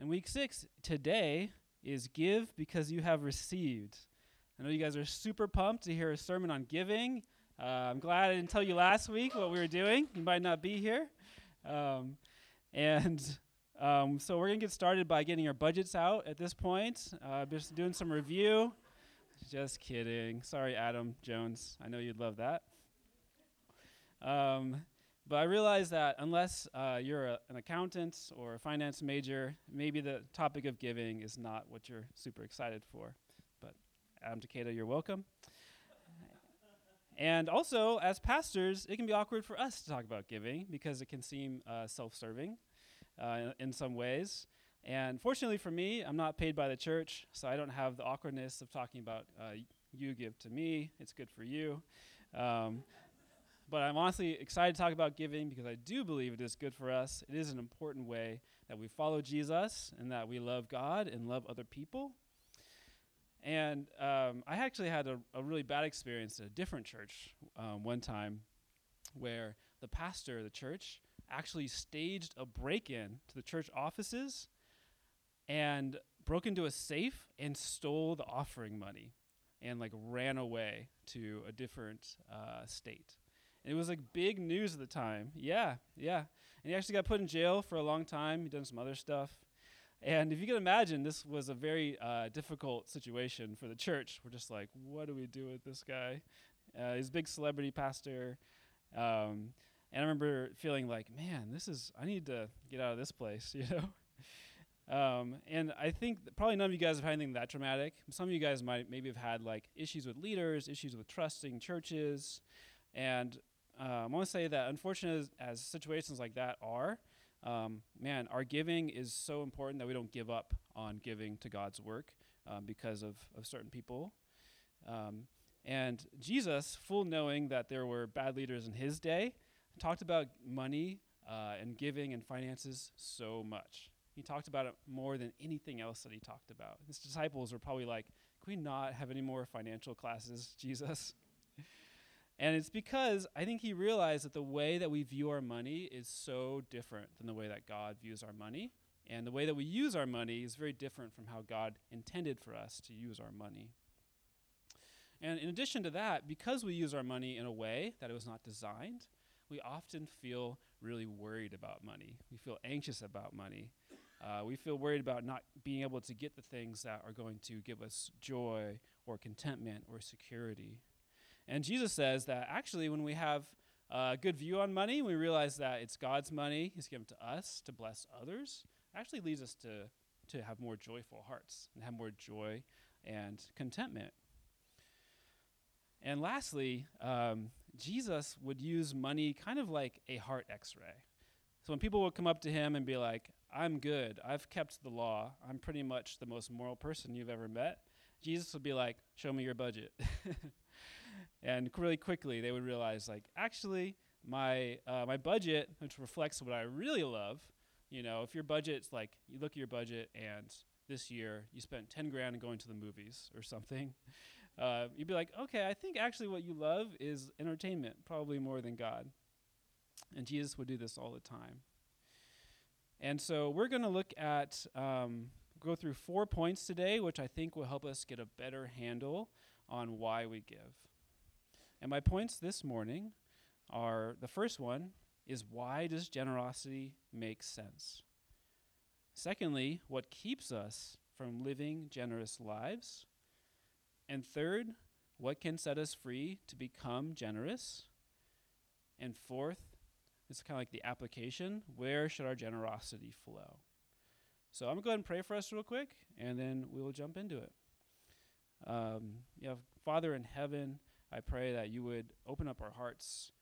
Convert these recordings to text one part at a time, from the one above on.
And week six, today, is give because you have received. I know you guys are super pumped to hear a sermon on giving. Uh, I'm glad I didn't tell you last week what we were doing. You might not be here. Um, and um, so we're going to get started by getting our budgets out at this point. Uh, just doing some review. Just kidding. Sorry, Adam Jones. I know you'd love that. Um, but I realize that unless uh, you're a, an accountant or a finance major, maybe the topic of giving is not what you're super excited for. But Adam Takeda, you're welcome. and also, as pastors, it can be awkward for us to talk about giving because it can seem uh, self serving uh, in, some ways. And fortunately for me, I'm not paid by the church, so I don't have the awkwardness of talking about uh, you give to me, it's good for you. Um, but I'm honestly excited to talk about giving because I do believe it is good for us. It is an important way that we follow Jesus and that we love God and love other people. And um, I actually had a, a, really bad experience at a different church um, one time where the pastor of the church actually staged a break in to the church offices and broke into a safe and stole the offering money and like ran away to a different uh, state. It was like big news at the time. Yeah, yeah. And he actually got put in jail for a long time. He done some other stuff. And if you can imagine, this was a very uh, difficult situation for the church. We're just like, what do we do with this guy? Uh, he's a big celebrity pastor. Um, and I remember feeling like, man, this is, I need to get out of this place, you know? Um, and I think probably none of you guys have had anything that traumatic. Some of you guys might maybe have had like issues with leaders, issues with trusting churches. And I want to say that, unfortunate as, as, situations like that are, um, man, our giving is so important that we don't give up on giving to God's work um, because of, of certain people. Um, and Jesus, full knowing that there were bad leaders in his day, talked about money uh, and giving and finances so much. He talked about it more than anything else that he talked about. His disciples were probably like, Can we not have any more financial classes, Jesus? And it's because I think he realized that the way that we view our money is so different than the way that God views our money. And the way that we use our money is very different from how God intended for us to use our money. And in addition to that, because we use our money in a way that it was not designed, we often feel really worried about money. We feel anxious about money. Uh, we feel worried about not being able to get the things that are going to give us joy or contentment or security. And Jesus says that actually, when we have a good view on money, we realize that it's God's money, He's given to us to bless others, actually leads us to, to have more joyful hearts and have more joy and contentment. And lastly, um, Jesus would use money kind of like a heart x ray. So when people would come up to him and be like, I'm good, I've kept the law, I'm pretty much the most moral person you've ever met, Jesus would be like, Show me your budget. and really quickly they would realize like actually my uh, my budget which reflects what i really love you know if your budget's like you look at your budget and this year you spent 10 grand going to the movies or something uh, you'd be like okay i think actually what you love is entertainment probably more than god. And jesus would do this all the time. And so we're going to look at um, go through four points today which i think will help us get a better handle on why we give and my points this morning are the first one is why does generosity make sense? Secondly, what keeps us from living generous lives? And third, what can set us free to become generous? And fourth, it's kind of like the application where should our generosity flow? So I'm going to go ahead and pray for us real quick, and then we will jump into it. Um, you Father in heaven, I pray that you would open up our hearts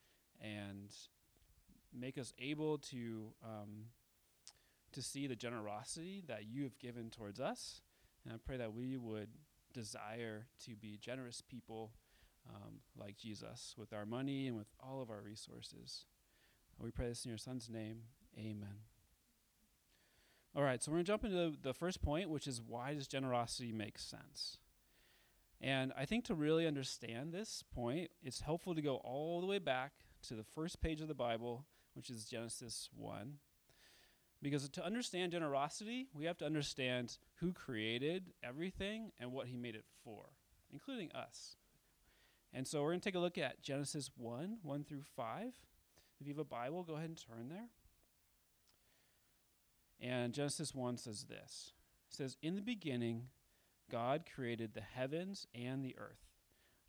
and make us able to um, to see the generosity that you have given towards us. And I pray that we would desire to be generous people um, like Jesus with our money and with all of our resources. We pray this in your Son's name. Amen. All right, so we're going to jump into the first point, which is why does generosity make sense? And I think to really understand this point, it's helpful to go all the way back to the first page of the Bible, which is Genesis 1. Because to understand generosity, we have to understand who created everything and what he made it for, including us. And so we're going to take a look at Genesis 1 1 through 5. If you have a Bible, go ahead and turn there. And Genesis 1 says this It says, In the beginning, God created the heavens and the earth.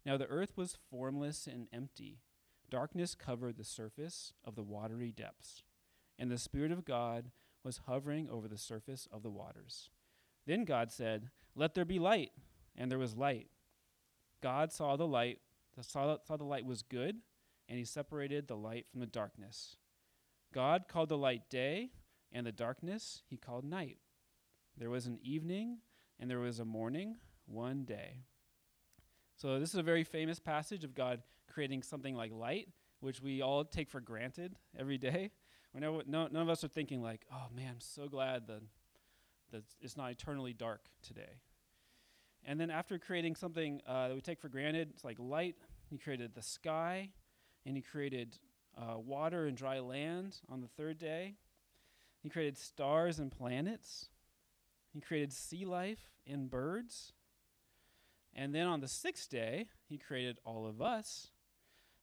Now the earth was formless and empty. Darkness covered the surface of the watery depths, and the Spirit of God was hovering over the surface of the waters. Then God said, Let there be light, and there was light. God saw the light, the saw, saw the light was good, and he separated the light from the darkness. God called the light day, and the darkness he called night. There was an evening, and there was a morning, one day. So, this is a very famous passage of God creating something like light, which we all take for granted every day. no, none of us are thinking, like, oh man, I'm so glad that, that it's not eternally dark today. And then, after creating something uh, that we take for granted, it's like light, He created the sky, and He created uh, water and dry land on the third day. He created stars and planets. He created sea life and birds. And then on the sixth day, he created all of us.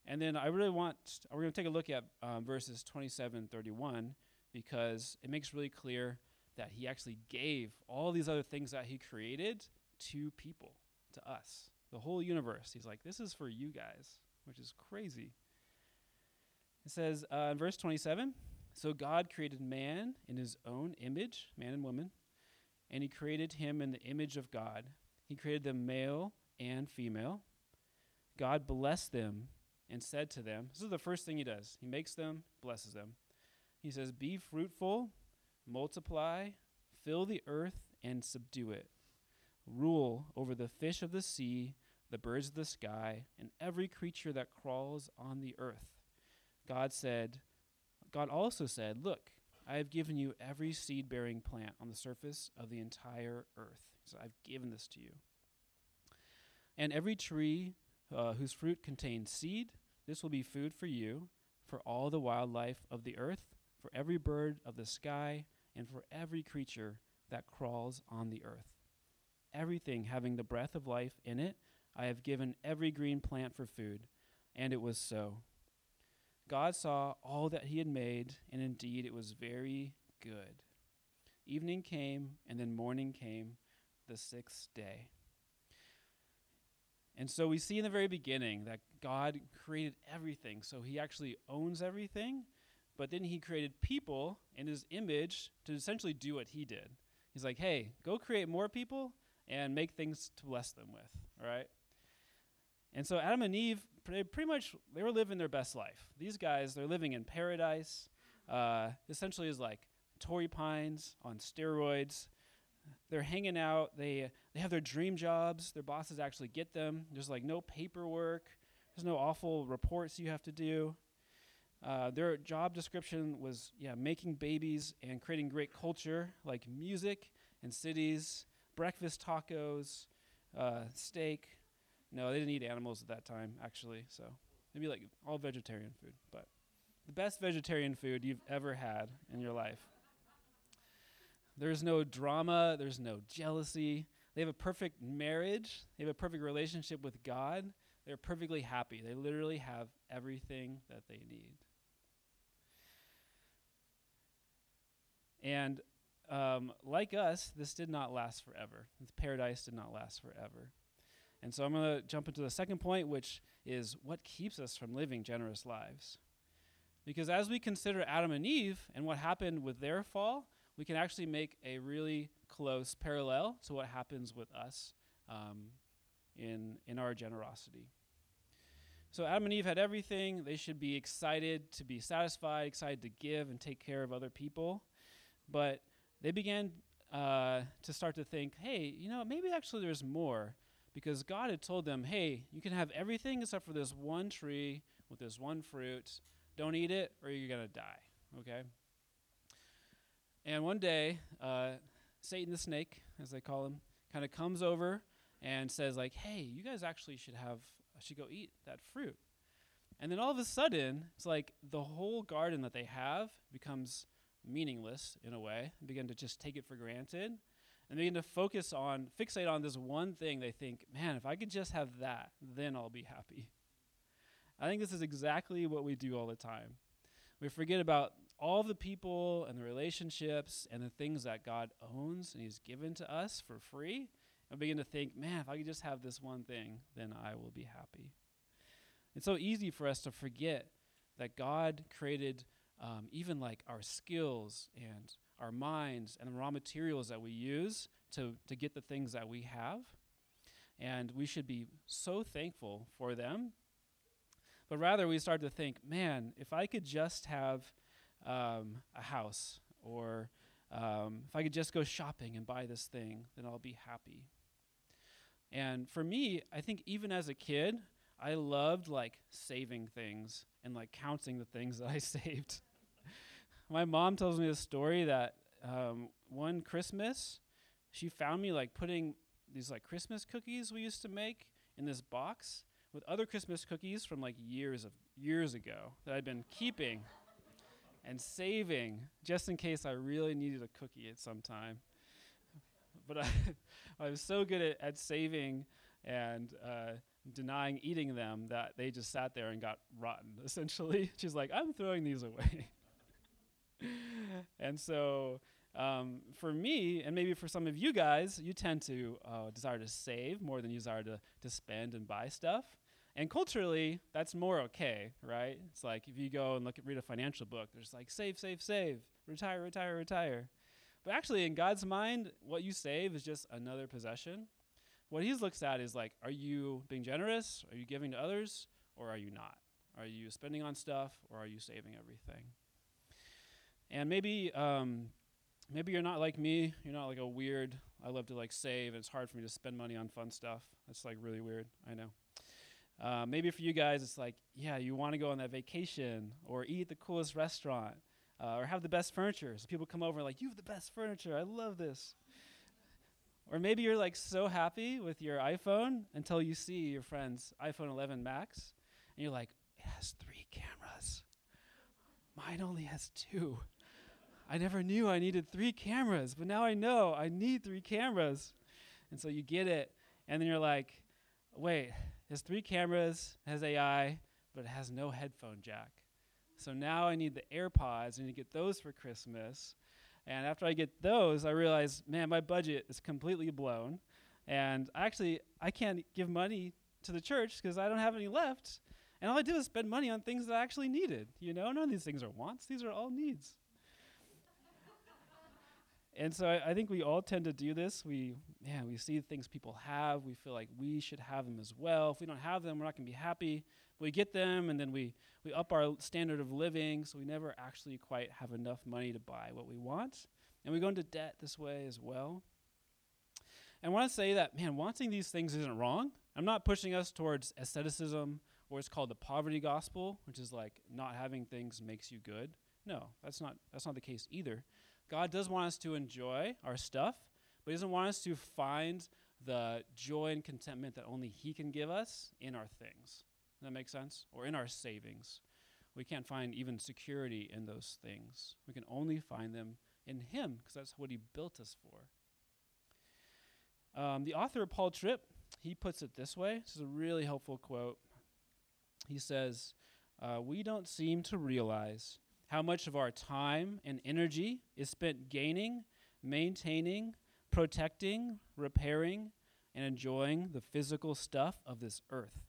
And then I really want, we're going to take a look at um, verses 27 and 31 because it makes really clear that he actually gave all these other things that he created to people, to us, the whole universe. He's like, this is for you guys, which is crazy. It says uh, in verse 27 So God created man in his own image, man and woman, and he created him in the image of God. He created them male and female. God blessed them and said to them, This is the first thing he does. He makes them, blesses them. He says, Be fruitful, multiply, fill the earth, and subdue it. Rule over the fish of the sea, the birds of the sky, and every creature that crawls on the earth. God said, God also said, Look, I have given you every seed bearing plant on the surface of the entire earth. So I've given this to you. And every tree uh, whose fruit contains seed, this will be food for you, for all the wildlife of the earth, for every bird of the sky, and for every creature that crawls on the earth. Everything having the breath of life in it, I have given every green plant for food. And it was so. God saw all that he had made, and indeed it was very good. Evening came, and then morning came, the sixth day. And so we see in the very beginning that God created everything. So he actually owns everything, but then he created people in his image to essentially do what he did. He's like, hey, go create more people and make things to bless them with, all right? And so Adam and Eve, pretty much, they were living their best life. These guys, they're living in paradise. Uh, essentially, is like Torrey Pines on steroids they're hanging out. They they have their dream jobs. Their bosses actually get them. There's like no paperwork. There's no awful reports you have to do. Uh, their job description was yeah making babies and creating great culture like music and cities, breakfast tacos, uh, steak. No, they didn't eat animals at that time actually. So maybe like all vegetarian food, but the best vegetarian food you've ever had in your life. There's no drama, there's no jealousy. They have a perfect marriage, they have a perfect relationship with God. They're perfectly happy. They literally have everything that they need. And um, like us, this did not last forever. This paradise did not last forever. And so I'm going to jump into the second point, which is what keeps us from living generous lives. Because as we consider Adam and Eve and what happened with their fall, we can actually make a really close parallel to what happens with us um, in, in our generosity. So Adam and Eve had everything. They should be excited to be satisfied, excited to give and take care of other people. But they began uh, to start to think, hey, you know, maybe actually there's more. Because God had told them, hey, you can have everything except for this one tree with this one fruit. Don't eat it or you're going to die. Okay? And one day, uh, Satan the snake, as they call him, kind of comes over and says, like, "Hey, you guys actually should have should go eat that fruit." And then all of a sudden, it's like the whole garden that they have becomes meaningless in a way, begin to just take it for granted, and begin to focus on, fixate on this one thing they think, man, if I could just have that, then I'll be happy. I think this is exactly what we do all the time. We forget about all the people and the relationships and the things that God owns and He's given to us for free, and begin to think, man, if I could just have this one thing, then I will be happy. It's so easy for us to forget that God created um, even like our skills and our minds and the raw materials that we use to, to get the things that we have. And we should be so thankful for them. But rather, we start to think, man, if I could just have um, a house or um, if I could just go shopping and buy this thing, then I'll be happy. And for me, I think even as a kid, I loved like saving things and like counting the things that I saved. My mom tells me a story that um, one Christmas, she found me like putting these like Christmas cookies we used to make in this box with other Christmas cookies from like years of years ago that I'd been keeping and saving just in case I really needed a cookie at some time. But I, I was so good at, at saving and uh, denying eating them that they just sat there and got rotten, essentially. She's like, I'm throwing these away. and so um, for me, and maybe for some of you guys, you tend to uh, desire to save more than you desire to, to spend and buy stuff. And culturally, that's more okay, right? It's like if you go and look at read a financial book, there's like save, save, save, retire, retire, retire. But actually, in God's mind, what you save is just another possession. What He looks at is like, are you being generous? Are you giving to others? Or are you not? Are you spending on stuff? Or are you saving everything? And maybe um, maybe you're not like me. You're not like a weird. I love to like save. It's hard for me to spend money on fun stuff. That's like really weird. I know. Uh, maybe for you guys, it's like, yeah, you want to go on that vacation or eat the coolest restaurant uh, or have the best furniture. So people come over and like, you have the best furniture. I love this. Or maybe you're like so happy with your iPhone until you see your friend's iPhone 11 Max and you're like, it has three cameras. Mine only has two. I never knew I needed three cameras, but now I know I need three cameras. And so you get it, and then you're like, wait, it has three cameras, has AI, but it has no headphone jack. So now I need the AirPods, I need to get those for Christmas. And after I get those, I realize, man, my budget is completely blown. And actually, I can't give money to the church because I don't have any left. And all I do is spend money on things that I actually needed. You know, none of these things are wants, these are all needs. And so I, I, think we all tend to do this. We, yeah, we see things people have. We feel like we should have them as well. If we don't have them, we're not going to be happy. We get them, and then we, we up our standard of living, so we never actually quite have enough money to buy what we want. And we go into debt this way as well. And I want to say that, man, wanting these things isn't wrong. I'm not pushing us towards asceticism or it's called the poverty gospel, which is like not having things makes you good. No, that's not that's not the case either. God does want us to enjoy our stuff, but he doesn't want us to find the joy and contentment that only he can give us in our things. Does that make sense? Or in our savings. We can't find even security in those things. We can only find them in him because that's what he built us for. Um, the author Paul Tripp, he puts it this way. This is a really helpful quote he says, uh, We don't seem to realize how much of our time and energy is spent gaining, maintaining, protecting, repairing, and enjoying the physical stuff of this earth.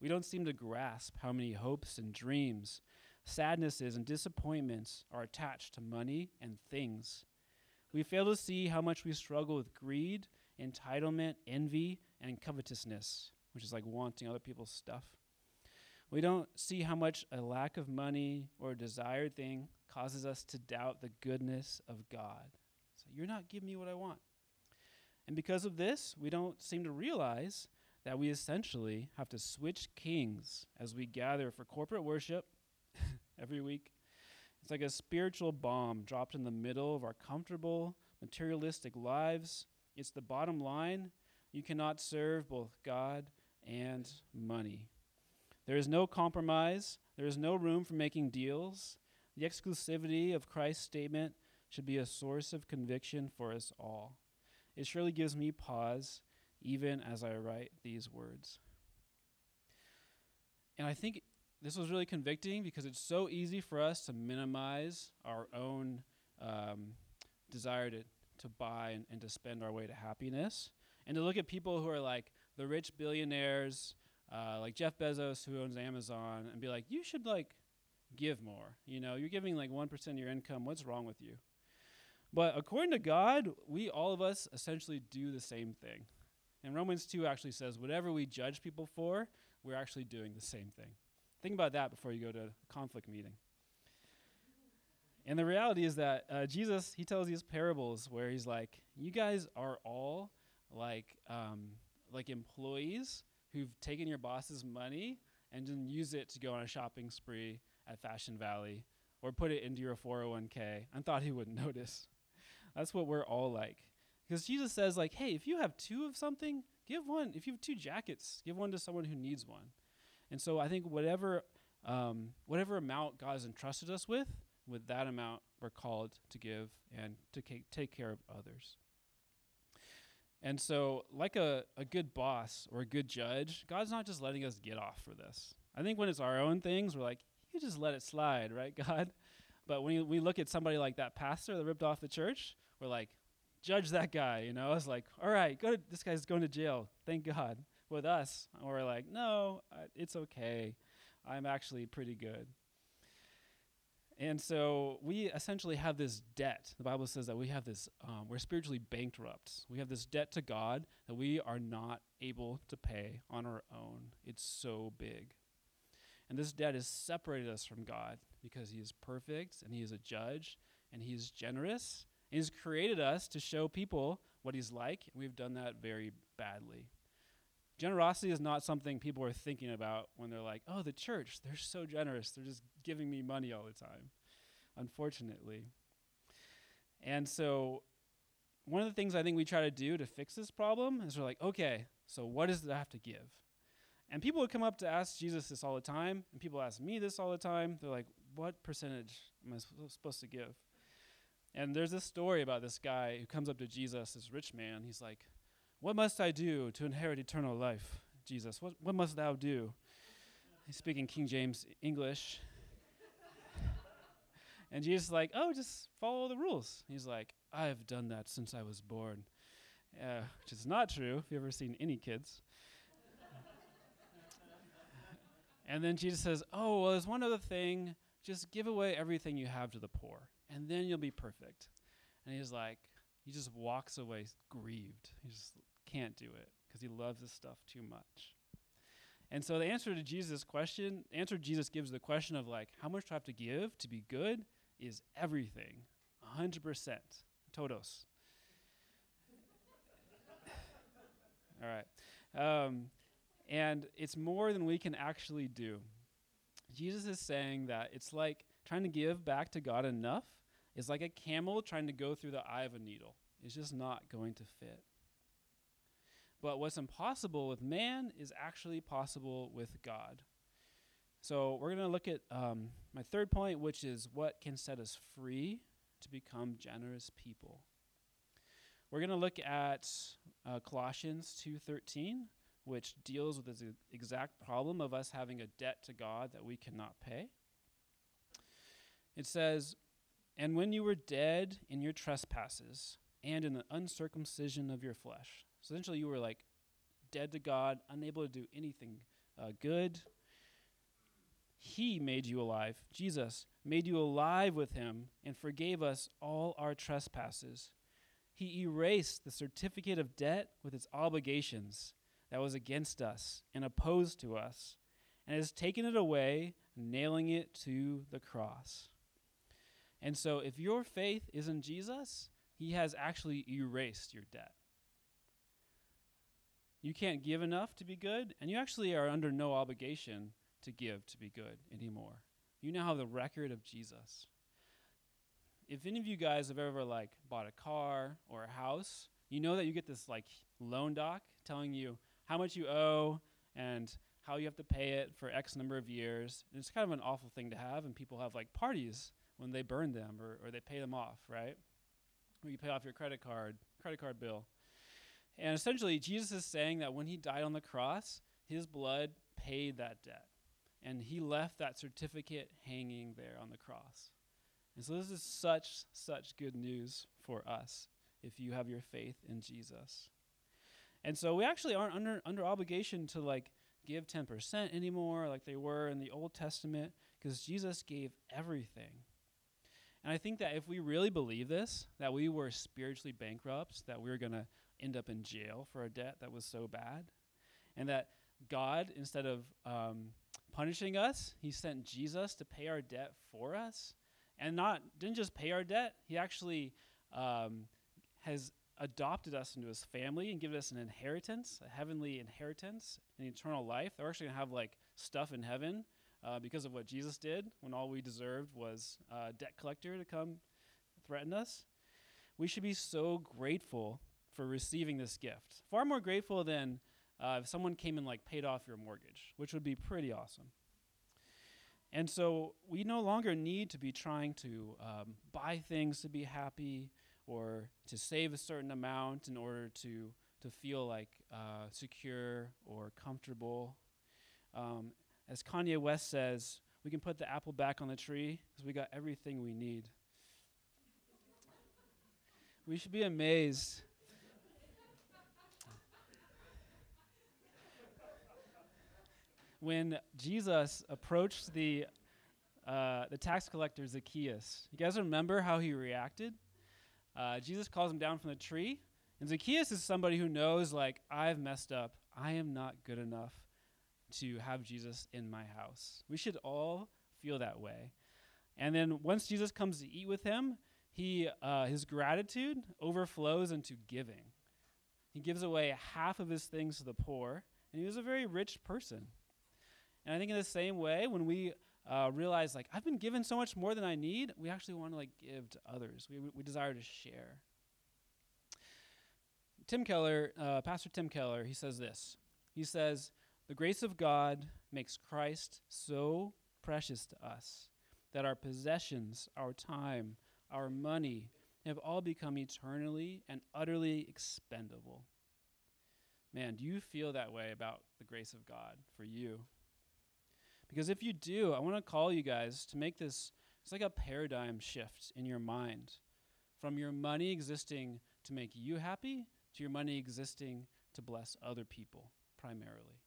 We don't seem to grasp how many hopes and dreams, sadnesses and disappointments are attached to money and things. We fail to see how much we struggle with greed, entitlement, envy, and covetousness, which is like wanting other people's stuff. We don't see how much a lack of money or a desired thing causes us to doubt the goodness of God. So you're not giving me what I want. And because of this, we don't seem to realize that we essentially have to switch kings as we gather for corporate worship every week. It's like a spiritual bomb dropped in the middle of our comfortable, materialistic lives. It's the bottom line. You cannot serve both God and money. There is no compromise. There is no room for making deals. the exclusivity of Christ's statement should be a source of conviction for us all. It surely gives me pause even as I write these words. And I think this was really convicting because it's so easy for us to minimize our own um, desire to, to buy and, and to spend our way to happiness and to look at people who are like the rich billionaires, uh, like Jeff Bezos, who owns Amazon, and be like, you should like give more. You know, you're giving like 1% of your income. What's wrong with you? But according to God, we all of us essentially do the same thing. And Romans 2 actually says, whatever we judge people for, we're actually doing the same thing. Think about that before you go to a conflict meeting. And the reality is that uh, Jesus, he tells these parables where he's like, you guys are all like, um, like employees who've taken your boss's money and then use it to go on a shopping spree at Fashion Valley or put it into your 401k and thought he wouldn't notice. That's what we're all like. Because Jesus says, like, hey, if you have two of something, give one. If you have two jackets, give one to someone who needs one. And so I think whatever um, whatever amount God has entrusted us with, with that amount we're called to give and to ca- take care of others. And so, like a, a good boss or a good judge, God's not just letting us get off for this. I think when it's our own things, we're like, you just let it slide, right, God? But when we look at somebody like that pastor that ripped off the church, we're like, judge that guy, you know? It's like, all right, go to, this guy's going to jail. Thank God. With us, we're like, no, it's okay. I'm actually pretty good. And so we essentially have this debt. The Bible says that we have this, um, we're spiritually bankrupt. We have this debt to God that we are not able to pay on our own. It's so big. And this debt has separated us from God because He is perfect and He is a judge and He is generous. And He's created us to show people what He's like, and we've done that very badly. Generosity is not something people are thinking about when they're like, oh, the church, they're so generous. They're just giving me money all the time, unfortunately. And so, one of the things I think we try to do to fix this problem is we're like, okay, so what does it have to give? And people would come up to ask Jesus this all the time, and people ask me this all the time. They're like, what percentage am I sp- supposed to give? And there's this story about this guy who comes up to Jesus, this rich man. He's like, what must I do to inherit eternal life? Jesus, what, what must thou do? He's speaking King James English. and Jesus is like, oh, just follow the rules. He's like, I've done that since I was born. Uh, which is not true if you've ever seen any kids. and then Jesus says, oh, well, there's one other thing. Just give away everything you have to the poor, and then you'll be perfect. And he's like, he just walks away grieved. He just can't do it because he loves this stuff too much. And so the answer to Jesus' question, answer Jesus gives the question of like, how much do I have to give to be good is everything. 100%. Todos. All right. Um, and it's more than we can actually do. Jesus is saying that it's like trying to give back to God enough is like a camel trying to go through the eye of a needle. It's just not going to fit. But what's impossible with man is actually possible with God. So we're going to look at um, my third point, which is what can set us free to become generous people. We're going to look at uh, Colossians 2:13, which deals with this exact problem of us having a debt to God that we cannot pay. It says, "And when you were dead in your trespasses and in the uncircumcision of your flesh." So essentially, you were like dead to God, unable to do anything uh, good. He made you alive. Jesus made you alive with him and forgave us all our trespasses. He erased the certificate of debt with its obligations that was against us and opposed to us, and has taken it away, nailing it to the cross. And so, if your faith is in Jesus, he has actually erased your debt. You can't give enough to be good, and you actually are under no obligation to give to be good anymore. You now have the record of Jesus. If any of you guys have ever like bought a car or a house, you know that you get this like loan doc telling you how much you owe and how you have to pay it for X number of years. And it's kind of an awful thing to have, and people have like parties when they burn them or, or they pay them off, right? Or you pay off your credit card, credit card bill. And essentially, Jesus is saying that when he died on the cross, his blood paid that debt. And he left that certificate hanging there on the cross. And so this is such, such good news for us if you have your faith in Jesus. And so we actually aren't under, under obligation to like give 10% anymore like they were in the Old Testament because Jesus gave everything. And I think that if we really believe this, that we were spiritually bankrupt, that we were going to end up in jail for a debt that was so bad, and that God, instead of um, punishing us, He sent Jesus to pay our debt for us, and not didn't just pay our debt. He actually um, has adopted us into His family and given us an inheritance, a heavenly inheritance, an eternal life. They're actually gonna have like stuff in heaven uh, because of what Jesus did when all we deserved was a debt collector to come threaten us. We should be so grateful for receiving this gift. Far more grateful than uh, if someone came and like paid off your mortgage, which would be pretty awesome. And so we no longer need to be trying to um, buy things to be happy or to save a certain amount in order to, to feel like uh, secure or comfortable. Um, as Kanye West says, we can put the apple back on the tree because we got everything we need. we should be amazed. When Jesus approached the uh, the tax collector Zacchaeus, you guys remember how he reacted? Uh, Jesus calls him down from the tree, and Zacchaeus is somebody who knows, like, I've messed up. I am not good enough to have Jesus in my house. We should all feel that way. And then once Jesus comes to eat with him, he uh, his gratitude overflows into giving. He gives away half of his things to the poor, and he was a very rich person. And I think in the same way, when we uh, realize like I've been given so much more than I need, we actually want to like give to others. We, we desire to share. Tim Keller, uh, Pastor Tim Keller, he says this. He says, the grace of God makes Christ so precious to us that our possessions, our time, our money have all become eternally and utterly expendable. Man, do you feel that way about the grace of God for you? Because if you do, I want to call you guys to make this it's like a paradigm shift in your mind from your money existing to make you happy to your money existing to bless other people primarily.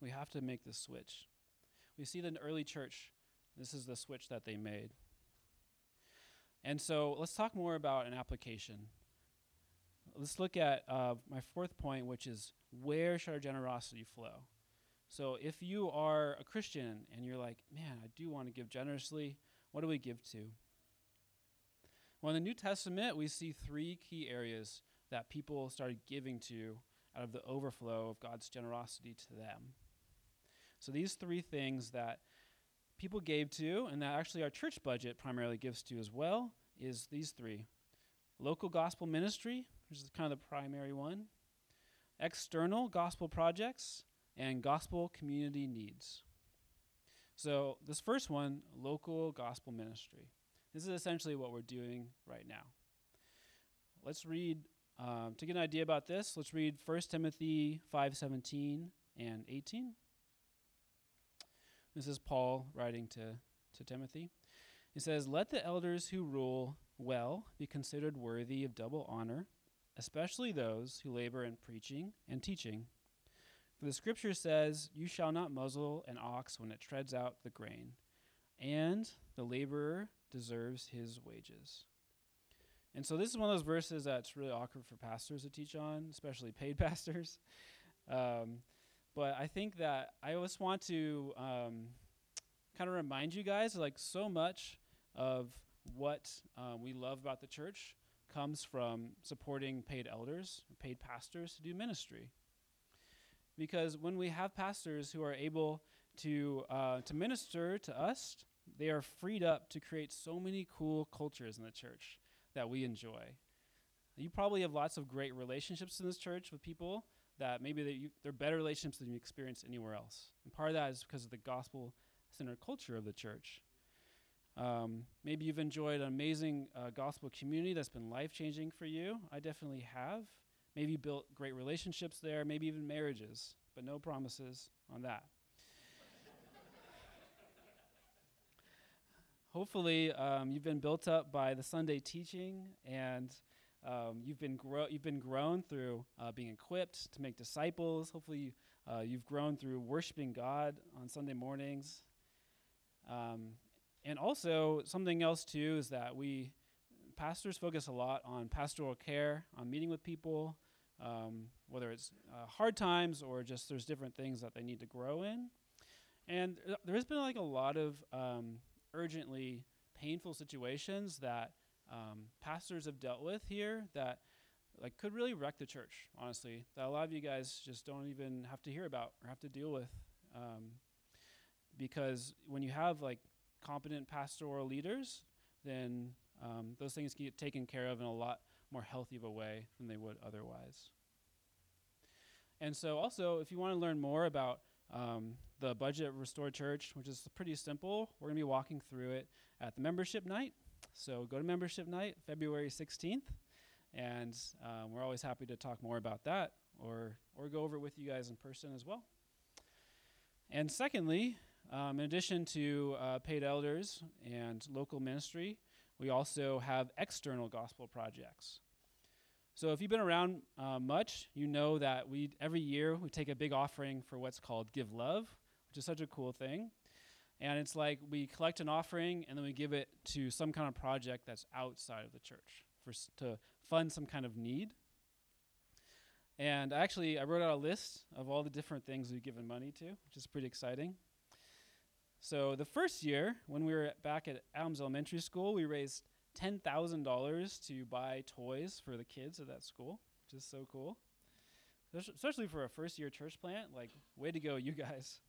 We have to make this switch. We see that in early church, this is the switch that they made. And so let's talk more about an application. Let's look at uh, my fourth point, which is where should our generosity flow? So if you are a Christian and you're like, man, I do want to give generously, what do we give to? Well, in the New Testament, we see three key areas that people started giving to out of the overflow of God's generosity to them. So these three things that people gave to, and that actually our church budget primarily gives to as well, is these three local gospel ministry, which is kind of the primary one, external gospel projects, and gospel community needs. So, this first one, local gospel ministry. This is essentially what we're doing right now. Let's read, um, to get an idea about this, let's read 1 Timothy 5:17 and 18. This is Paul writing to, to Timothy. He says, Let the elders who rule well be considered worthy of double honor, especially those who labor in preaching and teaching. For the scripture says, You shall not muzzle an ox when it treads out the grain, and the laborer deserves his wages. And so this is one of those verses that's really awkward for pastors to teach on, especially paid pastors. Um, but I think that I always want to um, kind of remind you guys like so much of what um, we love about the church comes from supporting paid elders, paid pastors to do ministry. Because when we have pastors who are able to uh, to minister to us, they are freed up to create so many cool cultures in the church that we enjoy. You probably have lots of great relationships in this church with people that maybe they, you, they're better relationships than you experience anywhere else. And part of that is because of the gospel centered culture of the church. Um, maybe you've enjoyed an amazing uh, gospel community that's been life changing for you. I definitely have. Maybe you built great relationships there, maybe even marriages, but no promises on that. Hopefully, um, you've been built up by the Sunday teaching and um, you've, been grow- you've been grown through uh, being equipped to make disciples. Hopefully, you, uh, you've grown through worshiping God on Sunday mornings. Um, and also, something else too is that we pastors focus a lot on pastoral care, on meeting with people, um, whether it's uh, hard times or just there's different things that they need to grow in. And th- there has been like a lot of um, urgently painful situations that um, pastors have dealt with here that like could really wreck the church. Honestly, that a lot of you guys just don't even have to hear about or have to deal with, um, because when you have like competent pastoral leaders, then um, those things get taken care of in a lot more healthy of a way than they would otherwise. And so, also, if you want to learn more about um, the budget of Restored Church, which is pretty simple, we're going to be walking through it at the membership night. So, go to membership night, February 16th, and um, we're always happy to talk more about that or, or go over it with you guys in person as well. And secondly, um, in addition to uh, paid elders and local ministry, we also have external gospel projects. So if you've been around uh, much, you know that we every year we take a big offering for what's called Give Love, which is such a cool thing. And it's like we collect an offering and then we give it to some kind of project that's outside of the church for s- to fund some kind of need. And actually, I wrote out a list of all the different things we've given money to, which is pretty exciting. So the first year, when we were back at Adams Elementary School, we raised ten thousand dollars to buy toys for the kids at that school, which is so cool. Especially for a first year church plant, like way to go, you guys.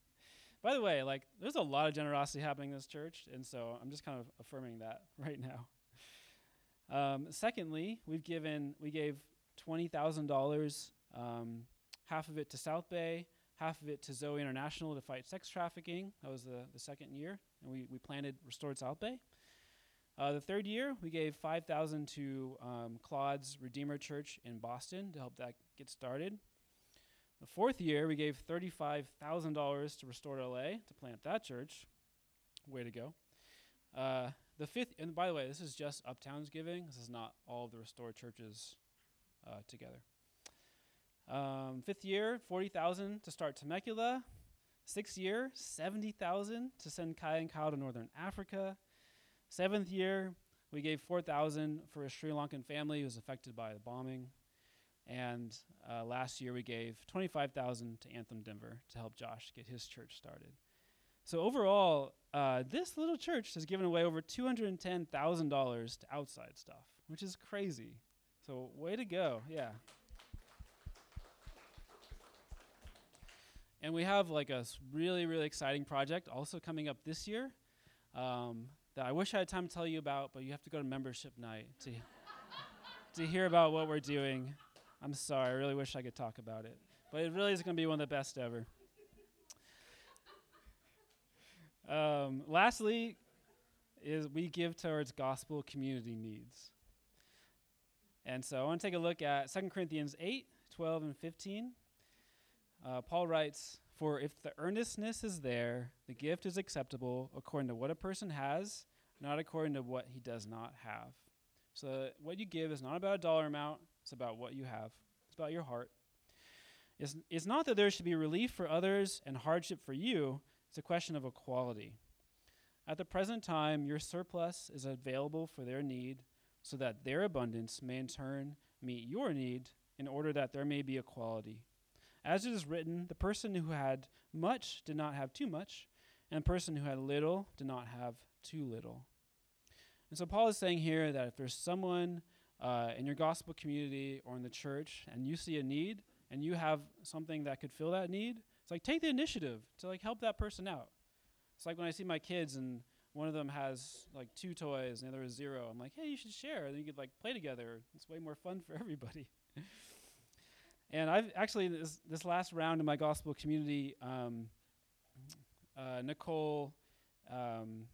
By the way, like there's a lot of generosity happening in this church, and so I'm just kind of affirming that right now. Um, secondly, we've given we gave twenty thousand um, dollars, half of it to South Bay, half of it to Zoe International to fight sex trafficking. That was the, the second year, and we, we planted Restored South Bay. Uh, the third year, we gave 5000 to um, Claude's Redeemer Church in Boston to help that get started. The fourth year, we gave $35,000 to Restored LA to plant that church. Way to go. Uh, the fifth, and by the way, this is just Uptown's giving. This is not all of the Restored churches uh, together. Um, fifth year, 40,000 to start Temecula. Sixth year, 70,000 to send Kai and Kyle to Northern Africa. Seventh year, we gave 4,000 for a Sri Lankan family who was affected by the bombing. And uh, last year, we gave 25,000 to Anthem Denver to help Josh get his church started. So overall, uh, this little church has given away over $210,000 to outside stuff, which is crazy. So way to go, yeah. And we have like a really, really exciting project also coming up this year um, that I wish I had time to tell you about, but you have to go to membership night to, to hear about what we're doing. I'm sorry, I really wish I could talk about it. But it really is going to be one of the best ever. Um, lastly, is we give towards gospel community needs. And so I want to take a look at 2 Corinthians 8, 12, and 15. Uh, Paul writes, For if the earnestness is there, the gift is acceptable according to what a person has, not according to what he does not have. So what you give is not about a dollar amount, it's about what you have, it's about your heart. It's, it's not that there should be relief for others and hardship for you, it's a question of equality. At the present time, your surplus is available for their need, so that their abundance may in turn meet your need, in order that there may be equality. As it is written, the person who had much did not have too much, and the person who had little did not have too little. And so Paul is saying here that if there's someone uh, in your gospel community or in the church and you see a need and you have something that could fill that need, it's like take the initiative to like help that person out. It's like when I see my kids and one of them has like two toys and the other is zero. I'm like, hey, you should share. And you could like play together. It's way more fun for everybody. And I've actually this this last round in my gospel community, um, uh, Nicole um,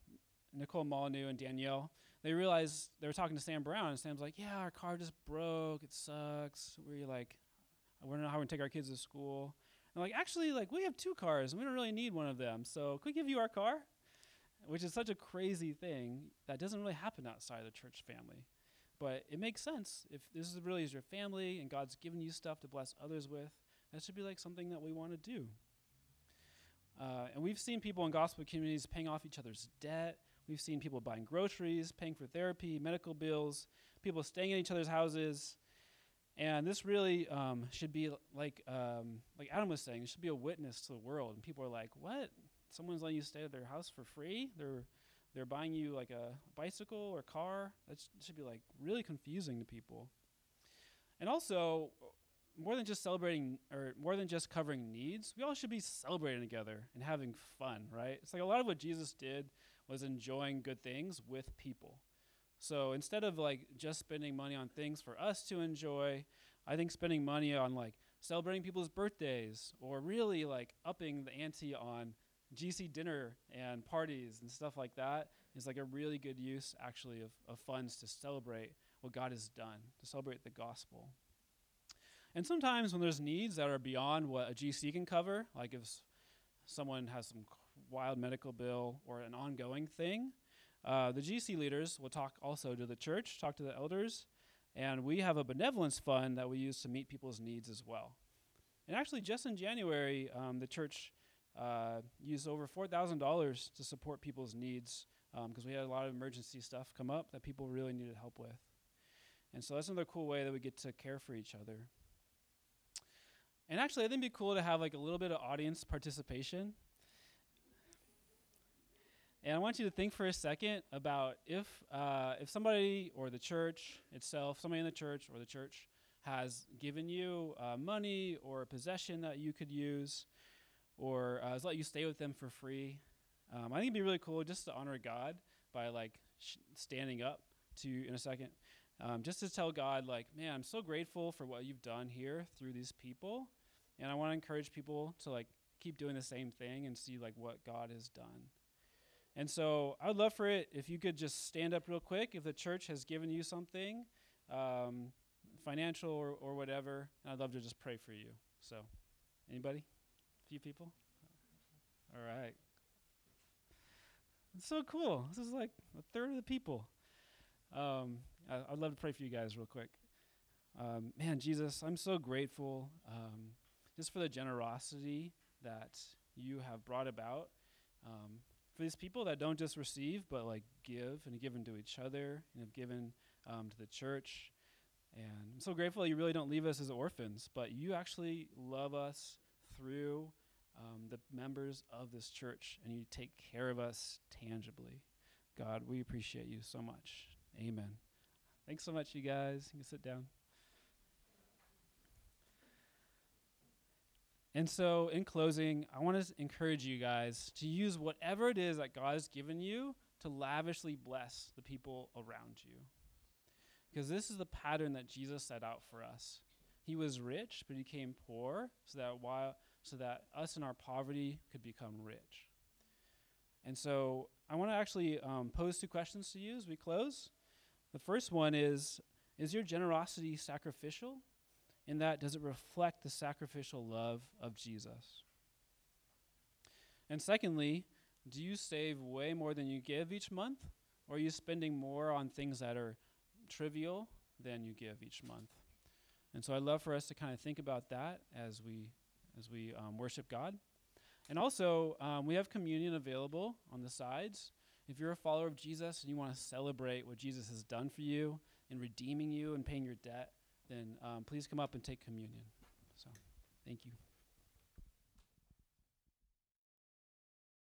Nicole Molyneux and Danielle, they realized they were talking to Sam Brown, and Sam's like, "Yeah, our car just broke. It sucks. We're like, we don't know how we're gonna take our kids to school." And like, actually, like we have two cars, and we don't really need one of them. So, could we give you our car? Which is such a crazy thing that doesn't really happen outside of the church family. But it makes sense. If this is really is your family and God's given you stuff to bless others with, that should be like something that we want to do. Uh, and we've seen people in gospel communities paying off each other's debt. We've seen people buying groceries, paying for therapy, medical bills, people staying in each other's houses. And this really um, should be like um, like Adam was saying, it should be a witness to the world. And people are like, "What? Someone's letting you stay at their house for free? They're they're buying you like a bicycle or car. That sh- should be like really confusing to people. And also, more than just celebrating or more than just covering needs, we all should be celebrating together and having fun, right? It's like a lot of what Jesus did was enjoying good things with people. So instead of like just spending money on things for us to enjoy, I think spending money on like celebrating people's birthdays or really like upping the ante on GC dinner and parties and stuff like that is like a really good use actually of, of funds to celebrate what God has done, to celebrate the gospel. And sometimes when there's needs that are beyond what a GC can cover, like if someone has some wild medical bill or an ongoing thing, uh, the GC leaders will talk also to the church, talk to the elders, and we have a benevolence fund that we use to meet people's needs as well. And actually, just in January, um, the church uh, used over $4,000 to support people's needs because um, we had a lot of emergency stuff come up that people really needed help with. And so that's another cool way that we get to care for each other. And actually, I think it'd be cool to have like a little bit of audience participation. And I want you to think for a second about if uh, if somebody or the church itself, somebody in the church or the church has given you uh, money or a possession that you could use, or uh, has let you stay with them for free. Um, I think it'd be really cool just to honor God by like sh- standing up to in a second, um, just to tell God like, man, I'm so grateful for what you've done here through these people, and I want to encourage people to like keep doing the same thing and see like what God has done. And so I would love for it if you could just stand up real quick if the church has given you something, um, financial or, or whatever. I'd love to just pray for you. So, anybody? Few people? All right. It's so cool. This is like a third of the people. Um, I, would love to pray for you guys real quick. Um, man, Jesus, I'm so grateful um, just for the generosity that you have brought about um, for these people that don't just receive, but like give and given to each other and have given um, to the church. And I'm so grateful that you really don't leave us as orphans, but you actually love us through um, the members of this church and you take care of us tangibly. God, we appreciate you so much. Amen. Thanks so much, you guys. You can sit down. And so, in closing, I want to encourage you guys to use whatever it is that God has given you to lavishly bless the people around you. Because this is the pattern that Jesus set out for us. He was rich, but he came poor so that while so that us in our poverty could become rich. And so I want to actually um, pose two questions to you as we close. The first one is Is your generosity sacrificial? In that, does it reflect the sacrificial love of Jesus? And secondly, do you save way more than you give each month? Or are you spending more on things that are trivial than you give each month? And so I'd love for us to kind of think about that as we as we um, worship God. And also, um, we have communion available on the sides. If you're a follower of Jesus and you want to celebrate what Jesus has done for you in redeeming you and paying your debt, then um, please come up and take communion. So, thank you.